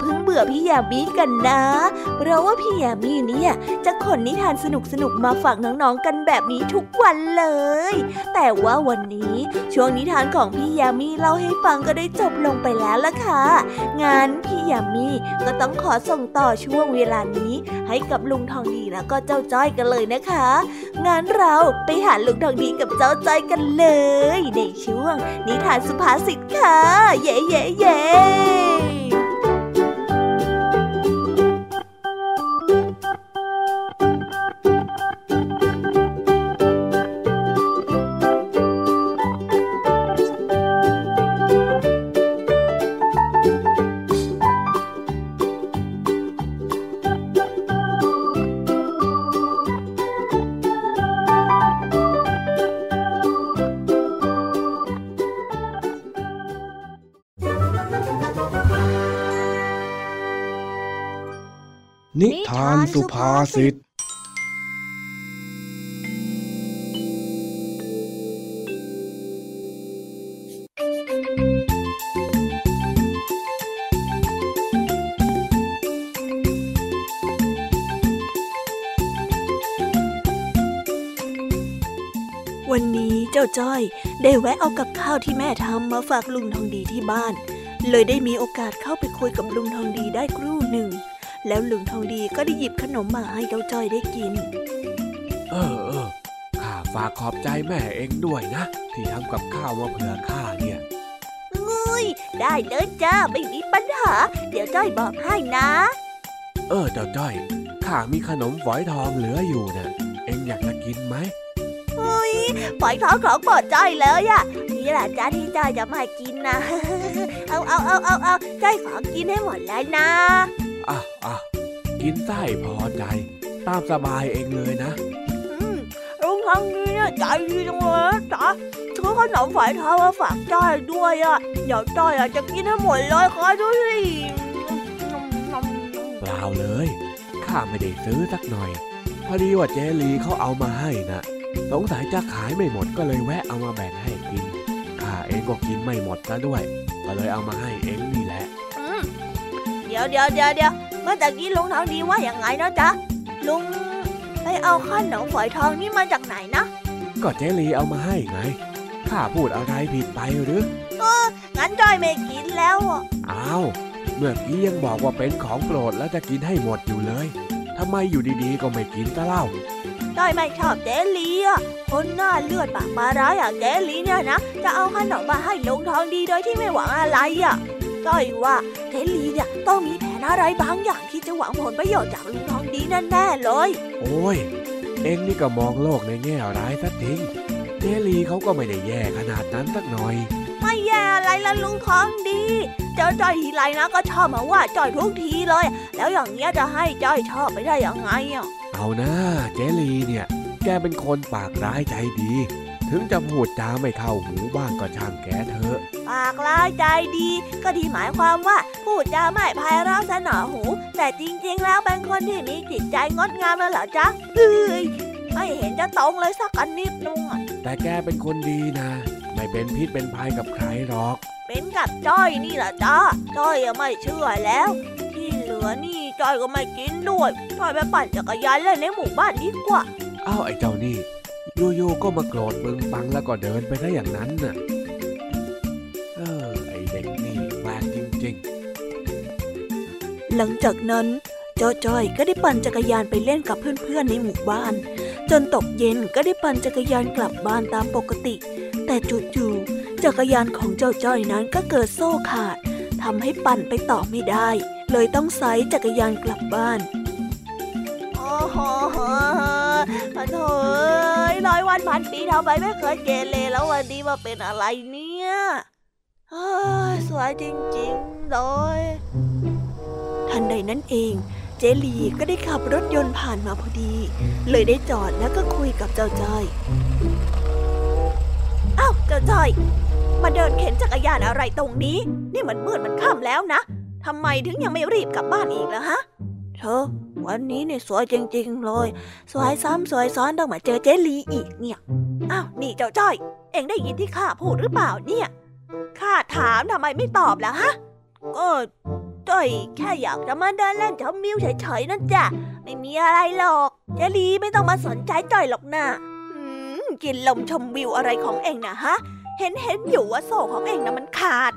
เพิ่งเบื่อพี่ยามีกันนะ เพราะว่าพี่ยามีเนี่ยจะขนนิทานสนุกๆมาฝากน้องๆกันแบบนี้ทุกวันเลย แต่ว่าวันนี้ช่วงนิทานของพี่ยามีเล่าให้ฟังก็ได้จบลงไปแล้วล่ะค่ะงั้นพี่ยามีก็ต้องขอส่งต่อช่วงเวลานี้ให้กับลุงทองดีแล้วก็เจ้าจ้อยกันเลยนะคะงั้นเราไปหาลุงทองดีกับเจ้าจ้อยกันเลย ในช่วงนิทานสุภาษิตค่ะ เย้เย้เย้าสุภาษิตวันนี้เจ้าจ้อยได้แวะเอากับข้าวที่แม่ทำมาฝากลุงทองดีที่บ้าน เลยได้มีโอกาสเข้าไปคุยกับลุงทองดีได้ครู่หนึ่ง แล้วลุงทองดีก็ได้หยิบขนมมาให้เจ้าจ้อยได้กิน เออเออข้าฝากขอบใจแม่เองด้วยนะ ที่ทำกับข้าวมาเผื่อข้าเนี่ยงุยได้เลยจ้าไม่มีปัญหา เดี๋ยวจ้อยบอกให้นะ เออเจ้าจ้อยข้ามีขนมฝอยทองเหลืออยู่นะเองอยากจะกินไหมอุ้ยฝอยทองของโปรดจ้อยเลยอะนี่แหละจ้าที่จ้อยจะมากินนะ เอาเอาเอาเอาเอาจ้อยขอกินให้หมดแล้วนะ อะอะกินไส้พอใจ ตามสบายเองเลยนะอืมลุงทองดีเนี่ยใจดีจังเลยนะจ๊ะซื้อขนมฝอยทองมาฝากจ้อยด้วยอะเดี๋ยวจ้อยอะจะกินให้หมดเลยคอยดูสิเปล่าเลย ข้าไม่ได้ซื้อสักหน่อย พอดีว่าเจลีเขาเอามาให้นะสงสัยจะขายไม่หมดก็เลยแวะเอามาแบ่งให้กิน ข้าเองก็กินไม่หมดซะด้วย ก็เลยเอามาให้เองนี่แหละอืมเดี๋ยวเดี๋ยวเดี๋ยวเดี๋ยวเมื่อตะกี้ลุงทองดีว่าอย่างไงนะจ๊ะลุงไปเอาขนมฝอยทองนี่มาจากไหนนะก็เจลีเอามาให้ไงข้าพูดอะไรผิดไปหรืองั้นจ้อยไม่กินแล้วอะอ้าวเมื่อกี้ยังบอกว่าเป็นของโปรดแล้วจะกินให้หมดอยู่เลยทำไมอยู่ดีๆก็ไม่กินซะเล่าจ้อยไม่ชอบเจลีอะคนหน้าเลือดปากปลาร้ายอย่างเจลีเนี่ยนะ จะเอาขนมมาให้ลุงทองดีโดยที่ไม่หวังอะไรอะ จ้อยว่าเจลีเนี่ยต้องมีแผนอะไรบางอย่างที่จะหวังผลประโยชน์จากลุงทองดีแน่ๆเลย โอ้ย เอ็งนี่ก็มองโลกในแง่ร้ายซะจริงเจลีเขาก็ไม่ได้แย่ขนาดนั้นสักหน่อย ไม่แย่อะไรละลุงทองดี เจอจ้อยทีไรนะก็ชอบมาว่าจ้อยทุกทีเลย แล้วอย่างเงี้ยจะให้จ้อยชอบไปได้ยังไงอะเอานะเจลีเนี่ย แกเป็นคนปากร้ายใจดี ถึงจะพูดจาไม่เข้าหูบ้างก็ช่างแกเถอะ ปากร้ายใจดี ก็ที่หมายความว่าพูดจาไม่ไพเราะสนอหู แต่จริงๆ แล้วเป็นคนที่มีจิตใจงดงามแล้วเหรอจ๊ะเอ้ยไม่เห็นจะตรงเลยสักอันนิดนึงอะแต่แกเป็นคนดีนะ ไม่เป็นพิษเป็นภัยกับใครหรอก เป็นกับจ้อยนี่แหละจ้าจ้อยยังไม่เชื่อแล้วที่เหลือนี่จ้อยก็ไม่กินด้วยจ้อยไปปั่นจักรยานเล่นในหมู่บ้านดีกว่าอ้าวไอ้เจ้านี่ อยู่ๆก็มาโกรธปึงปังแล้วก็เดินไปได้อย่างนั้นน่ะ เออ ไอ้เด็กนี่แปลกจริงหลังจากนั้นเจ้าจ้อยก็ได้ปั่นจักรยานไปเล่นกับเพื่อนๆในหมู่บ้าน จนตกเย็นก็ได้ปั่นจักรยานกลับบ้านตามปกติ แต่จู่ๆจักรยานของเจ้าจ้อยนั้นก็เกิดโซ่ขาดทำให้ปั่นไปต่อไม่ได้ เลยต้องไซจักรยานกลับบ้านโอ้โห โถ่เอ้ยร้อยวันพันปีทำไมไม่เคยเกเรแล้ววันนี้มาเป็นอะไรเนี่ยเฮ้ยสวยจริงๆเลยทันใดนั้นเอง เจลีก็ได้ขับรถยนต์ผ่านมาพอดี เลยได้จอดแล้วก็คุยกับเจ้าจ้อยเอ้าเจ้าจ้อย มาเดินเข็นจักรยานอะไรตรงนี้ นี่มันมืดมันค่ำแล้วนะทำไมถึงยังไม่รีบกลับบ้านอีกล่ะฮะ เธอ วันนี้เนี่ยสวยจริง ๆ เลย สวยซ้ำสวยซ้อนต้องมาเจอเจลีอีกเนี่ย อ้าวนี่เจ้าจ้อย เอ็งได้ยินที่ข้าพูดหรือเปล่าเนี่ย ข้าถามทำไมไม่ตอบล่ะฮะ ก็จ้อยแค่อยากจะมาเดินเล่นชมวิวเฉยๆนั่นจ้ะ ไม่มีอะไรหรอก เจลีไม่ต้องมาสนใจจ้อยหรอกนะอืมกินลมชมวิวอะไรของเองนะฮะ เห็นเห็นอยู่ว่าโซ่ของเองนะมันขาด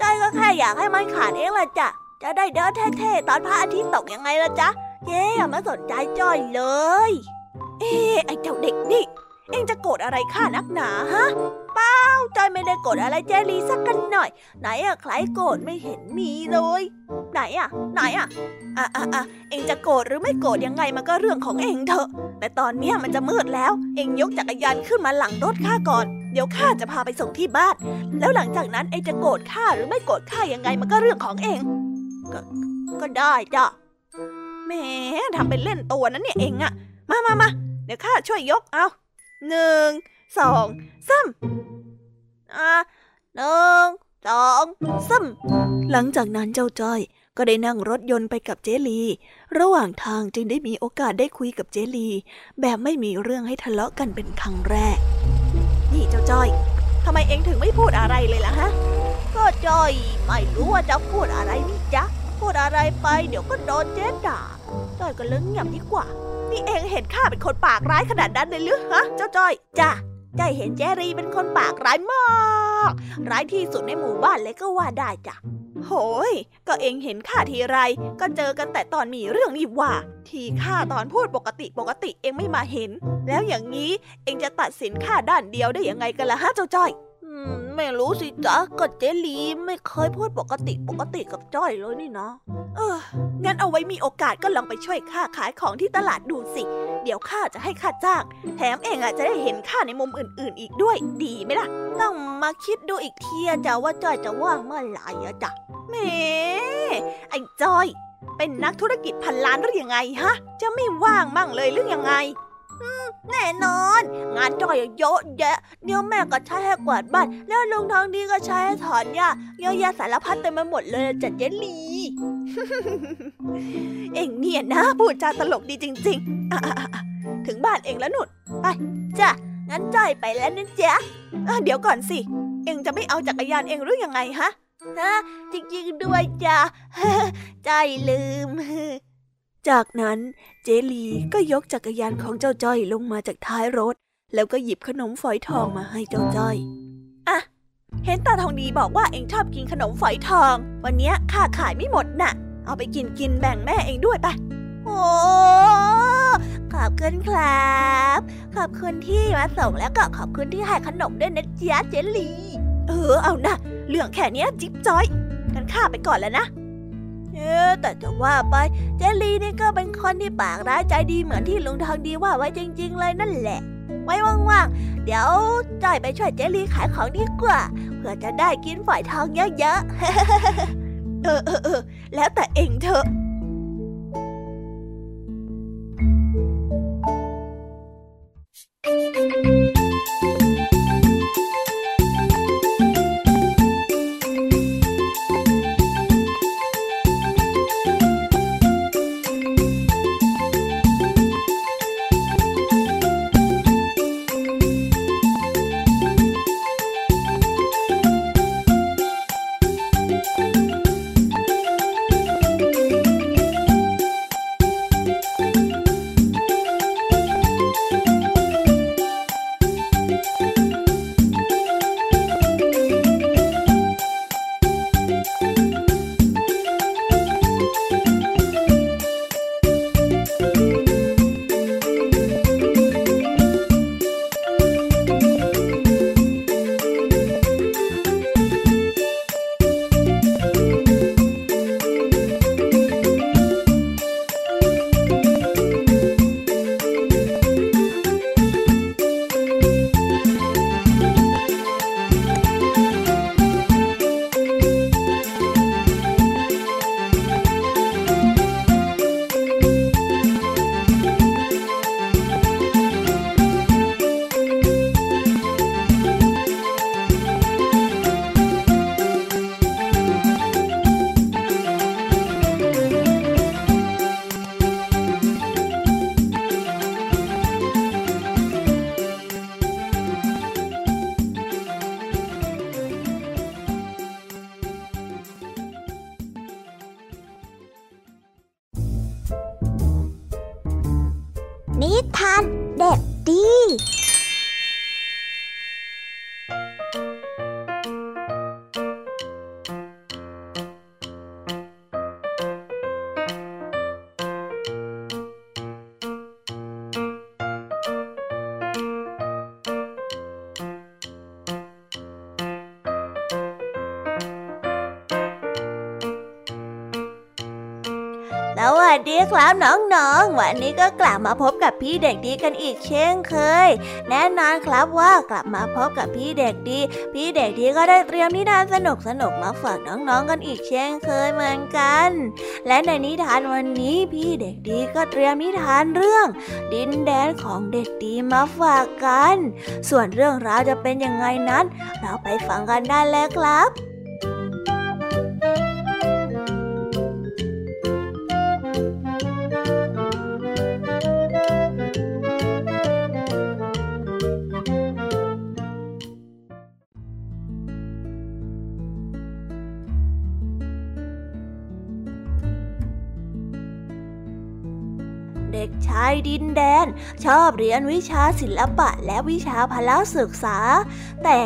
จ้อยก็แค่อยากให้มันขาดเองละจ้ะ จะได้เดินเท่ๆตอนพระอาทิตย์ตกยังไงล่ะจ๊ะ เย้อย่ามาสนใจจ้อยเลย เอ๊ไอเจ้าเด็กนี่ เองจะโกรธอะไรข้านักหนาฮะ เปล่าจ้อยไม่ได้โกรธอะไรเจลีสักกันหน่อย ไหนอะใครโกรธไม่เห็นมีเลย ไหนอะไหนอะอะอะอะเองจะโกรธหรือไม่โกรธยังไงมันก็เรื่องของเองเถอะ แต่ตอนเนี้ยมันจะมืดแล้ว เองยกจักรยานขึ้นมาหลังรถข้าก่อน เดี๋ยวข้าจะพาไปส่งที่บ้าน แล้วหลังจากนั้นเองจะโกรธข้าหรือไม่โกรธข้ายังไงมันก็เรื่องของเอง ก็ก็ได้จ้ะแหมทำเป็นเล่นตัวนั้นเนี่ยเองอะมามามาเดี๋ยวข้าช่วยยกเอาหนึ่งสองสามอะหนึ่งสองสามหลังจากนั้นเจ้าจ้อย ก็ได้นั่งรถยนต์ไปกับเจลี ระหว่างทางจึงได้มีโอกาสได้คุยกับเจลี แบบไม่มีเรื่องให้ทะเลาะกันเป็นครั้งแรก นี่เจ้าจ้อยทำไมเองถึงไม่พูดอะไรเลยล่ะฮะ ก็จ้อยไม่รู้ว่าจะพูดอะไรนี่จ๊ะ พูดอะไรไป เดี๋ยวก็โดนเจ๊ด่าจ้อยก็เลิกเงียบดีกว่า นี่เองเห็นข้าเป็นคนปากร้ายขนาดนั้นเลยหรือฮะ เจ้าจ้อยจ้ะจ้อยเห็นเจรีเป็นคนปากร้ายมาก ร้ายที่สุดในหมู่บ้านเลยก็ว่าได้จ้ะโหย ก็เองเห็นข้าทีไร ก็เจอกันแต่ตอนมีเรื่องนี่ว่า ทีข้าตอนพูดปกติปกติเองไม่มาเห็น แล้วอย่างนี้เองจะตัดสินข้าด้านเดียวได้ยังไงกันล่ะฮะเจ้าจ้อย ไม่รู้สิจ๊ะก็เจลีไม่เคยพูดปกติปกติกับจ้อยเลยนี่นะเออ งั้นเอาไว้มีโอกาสก็ลองไปช่วยข้าขายของที่ตลาดดูสิ เดี๋ยวข้าจะให้ข้าจ้าง แถมเองอะจะได้เห็นข้าในมุมอื่น ๆ อีกด้วย ดีไหมล่ะ ต้องมาคิดดูอีกทีจ้ะว่าจ้อยจะว่างเมื่อไหร่อะจ้ะแหมไอ้จ้อย เป็นนักธุรกิจพันล้านหรือยังไงฮะ จะไม่ว่างมั่งเลยหรือยังไง แน่นอน งานจอยเยอะแยะเดี๋ยวแม่ก็ใช้ให้กวาดบ้าน แล้วลุงทองดีก็ใช้ให้ถอนหญ้าเยอะแยะสารพัดเต็มไปหมดเลยจัดเจลี เอ็งเนี่ยนะพูดจาตลกดีจริง ๆ ถึงบ้านเองแล้วหนุดไปจ้ะงั้นจอยไปแล้วนะจ๊ะเดี๋ยวก่อนสิ เอ็งจะไม่เอาจักรยานเอ็งหรือยังไงฮะฮะจริงๆด้วยจ้ะใจลืม จากนั้นเจลีก็ยกจักรยานของเจ้าจ้อยลงมาจากท้ายรถ แล้วก็หยิบขนมฝอยทองมาให้เจ้าจ้อยอะเห็นตาทองดีบอกว่าเองชอบกินขนมฝอยทอง วันเนี้ยข้าขายไม่หมดน่ะ เอาไปกินกินแบ่งแม่เองด้วยไปโอ้ขอบคุณครับ ขอบคุณที่มาส่งแล้วก็ขอบคุณที่ให้ขนมด้วยนะจ๊ะเจลี เออเอานะเรื่องแค่เนี้ยจิ๊บจ้อยงั้นข้าไปก่อนแล้วนะ เอ๊แต่จะว่าไป เจลีนี่ก็เป็นคนที่ปากร้ายใจดีเหมือนที่ลุงทองดีว่าไว้จริง ๆ เลยนั่นแหละ ไว้ว่างๆ เดี๋ยวจอยไปช่วยเจลีขายของดีกว่า เพื่อจะได้กินฝอยทองเยอะๆ เออเออเออแล้วแต่เองเถอะうん。 สดีครับน้องๆ วันนี้ก็กลับมาพบกับพี่เด็กดีกันอีกเช่นเคย แน่นอนครับว่ากลับมาพบกับพี่เด็กดี พี่เด็กดีก็ได้เตรียมนิทานสนุกสนุกมาฝากน้องๆกันอีกเช่นเคยเหมือนกัน และในนิทานวันนี้พี่เด็กดีก็เตรียมนิทานเรื่อง ดินแดนของเด็กดีมาฝากกัน ส่วนเรื่องราวจะเป็นยังไงนั้น เราไปฟังกันได้เลยครับ ชอบเรียนวิชาศิลปะและวิชาพละศึกษา แต่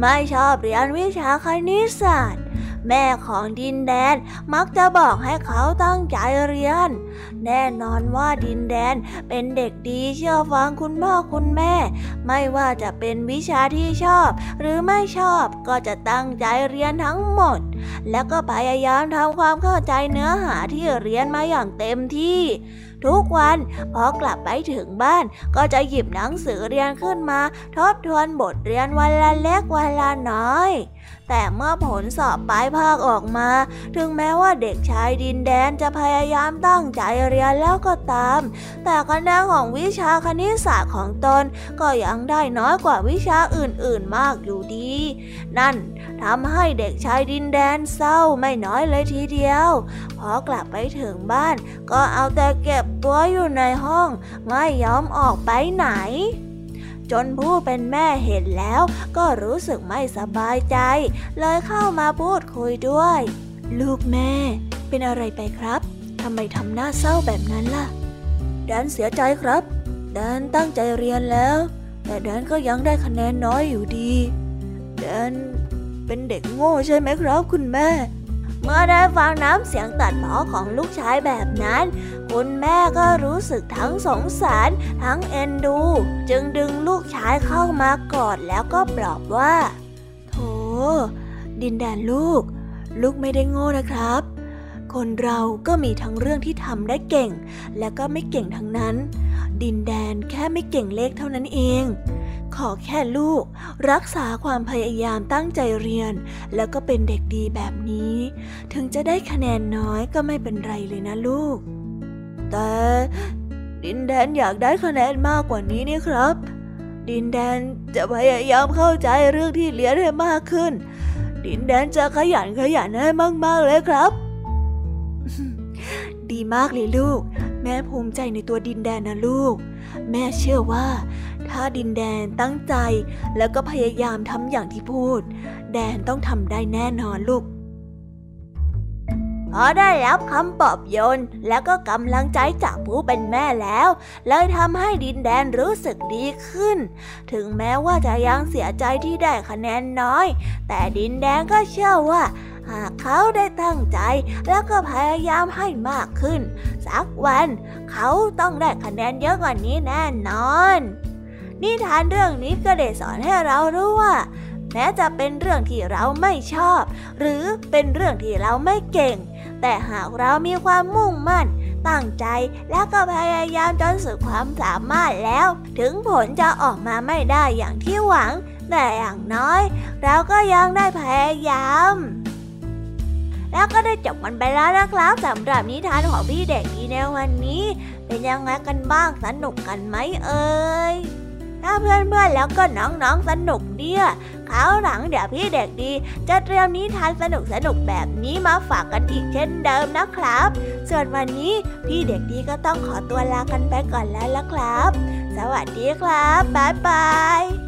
ไม่ชอบเรียนวิชาคณิตศาสตร์ แม่ของดินแดนมักจะบอกให้เขาตั้งใจเรียน แน่นอนว่าดินแดนเป็นเด็กดีเชื่อฟังคุณพ่อคุณแม่ ไม่ว่าจะเป็นวิชาที่ชอบ หรือไม่ชอบก็จะตั้งใจเรียนทั้งหมด แล้วก็พยายามทำความเข้าใจเนื้อหาที่เรียนมาอย่างเต็มที่ ทุกวันพอกลับไปถึงบ้าน ก็จะหยิบหนังสือเรียนขึ้นมา ทบทวนบทเรียนวันละเล็กวันละน้อย แต่เมื่อผลสอบปลายภาคออกมา ถึงแม้ว่าเด็กชายดินแดนจะพยายามตั้งใจเรียนแล้วก็ตาม แต่คะแนนของวิชาคณิตศาสตร์ของตนก็ยังได้น้อยกว่าวิชาอื่นๆมากอยู่ดี นั่นทำให้เด็กชายดินแดนเศร้าไม่น้อยเลยทีเดียว พอกลับไปถึงบ้าน ก็เอาแต่เก็บตัวอยู่ในห้อง ไม่ยอมออกไปไหน จนผู้เป็นแม่เห็นแล้ว ก็รู้สึกไม่สบายใจ เลยเข้ามาพูดคุยด้วย ลูกแม่ เป็นอะไรไปครับทำไมทำหน้าเศร้าแบบนั้นล่ะแดนเสียใจครับแดนตั้งใจเรียนแล้ว แต่แดนก็ยังได้คะแนนน้อยอยู่ดีแดนเป็นเด็กโง่ใช่ไหมครับคุณแม่ เมื่อได้ฟังน้ำเสียงตัดพ้อของลูกชายแบบนั้น คุณแม่ก็รู้สึกทั้งสงสาร ทั้งเอ็นดู จึงดึงลูกชายเข้ามากอดแล้วก็ปลอบว่า โถ ดินแดนลูก ลูกไม่ได้โง่นะครับ คนเราก็มีทั้งเรื่องที่ทำได้เก่ง และก็ไม่เก่งทั้งนั้น ดินแดนแค่ไม่เก่งเลขเท่านั้นเอง ขอแค่ลูก รักษาความพยายามตั้งใจเรียน แล้วก็เป็นเด็กดีแบบนี้ ถึงจะได้คะแนนน้อยก็ไม่เป็นไรเลยนะลูก แต่ดินแดนอยากได้คะแนนมากกว่านี้นี่ครับ ดินแดนจะพยายามเข้าใจเรื่องที่เรียนให้มากขึ้น ดินแดนจะขยันขยันให้มากๆเลยครับ ดีมากเลยลูก แม่ภูมิใจในตัวดินแดนนะลูก แม่เชื่อว่า ถ้าดินแดนตั้งใจแล้วก็พยายามทำอย่างที่พูด แดนต้องทำได้แน่นอนลูก พอได้รับคำปลอบโยนแล้วก็กำลังใจจากผู้เป็นแม่แล้ว เลยทำให้ดินแดนรู้สึกดีขึ้น ถึงแม้ว่าจะยังเสียใจที่ได้คะแนนน้อย แต่ดินแดนก็เชื่อว่า หากเขาได้ตั้งใจแล้วก็พยายามให้มากขึ้น สักวัน เขาต้องได้คะแนนเยอะกว่านี้แน่นอน นิทานเรื่องนี้ก็ได้สอนให้เรารู้ว่าแม้จะเป็นเรื่องที่เราไม่ชอบ หรือเป็นเรื่องที่เราไม่เก่ง แต่หากเรามีความมุ่งมั่น ตั้งใจแล้วก็พยายามจนสุดความสามารถแล้ว ถึงผลจะออกมาไม่ได้อย่างที่หวัง แต่อย่างน้อย เราก็ยังได้พยายามแล้วก็ได้จบมันไปแล้วนะครับสำหรับนิทานของพี่เด็กดีในวันนี้ เป็นยังไงกันบ้างสนุกกันไหมเอ่ยถ้าเพื่อนๆแล้วก็น้องๆสนุกเนี่ย คราวหลังเดี๋ยวพี่เด็กดี จะเตรียมนิทานสนุกสนุกแบบนี้มาฝากกันอีกเช่นเดิมนะครับ ส่วนวันนี้พี่เด็กดีก็ต้องขอตัวลากันไปก่อนแล้วละครับ สวัสดีครับบ๊ายบาย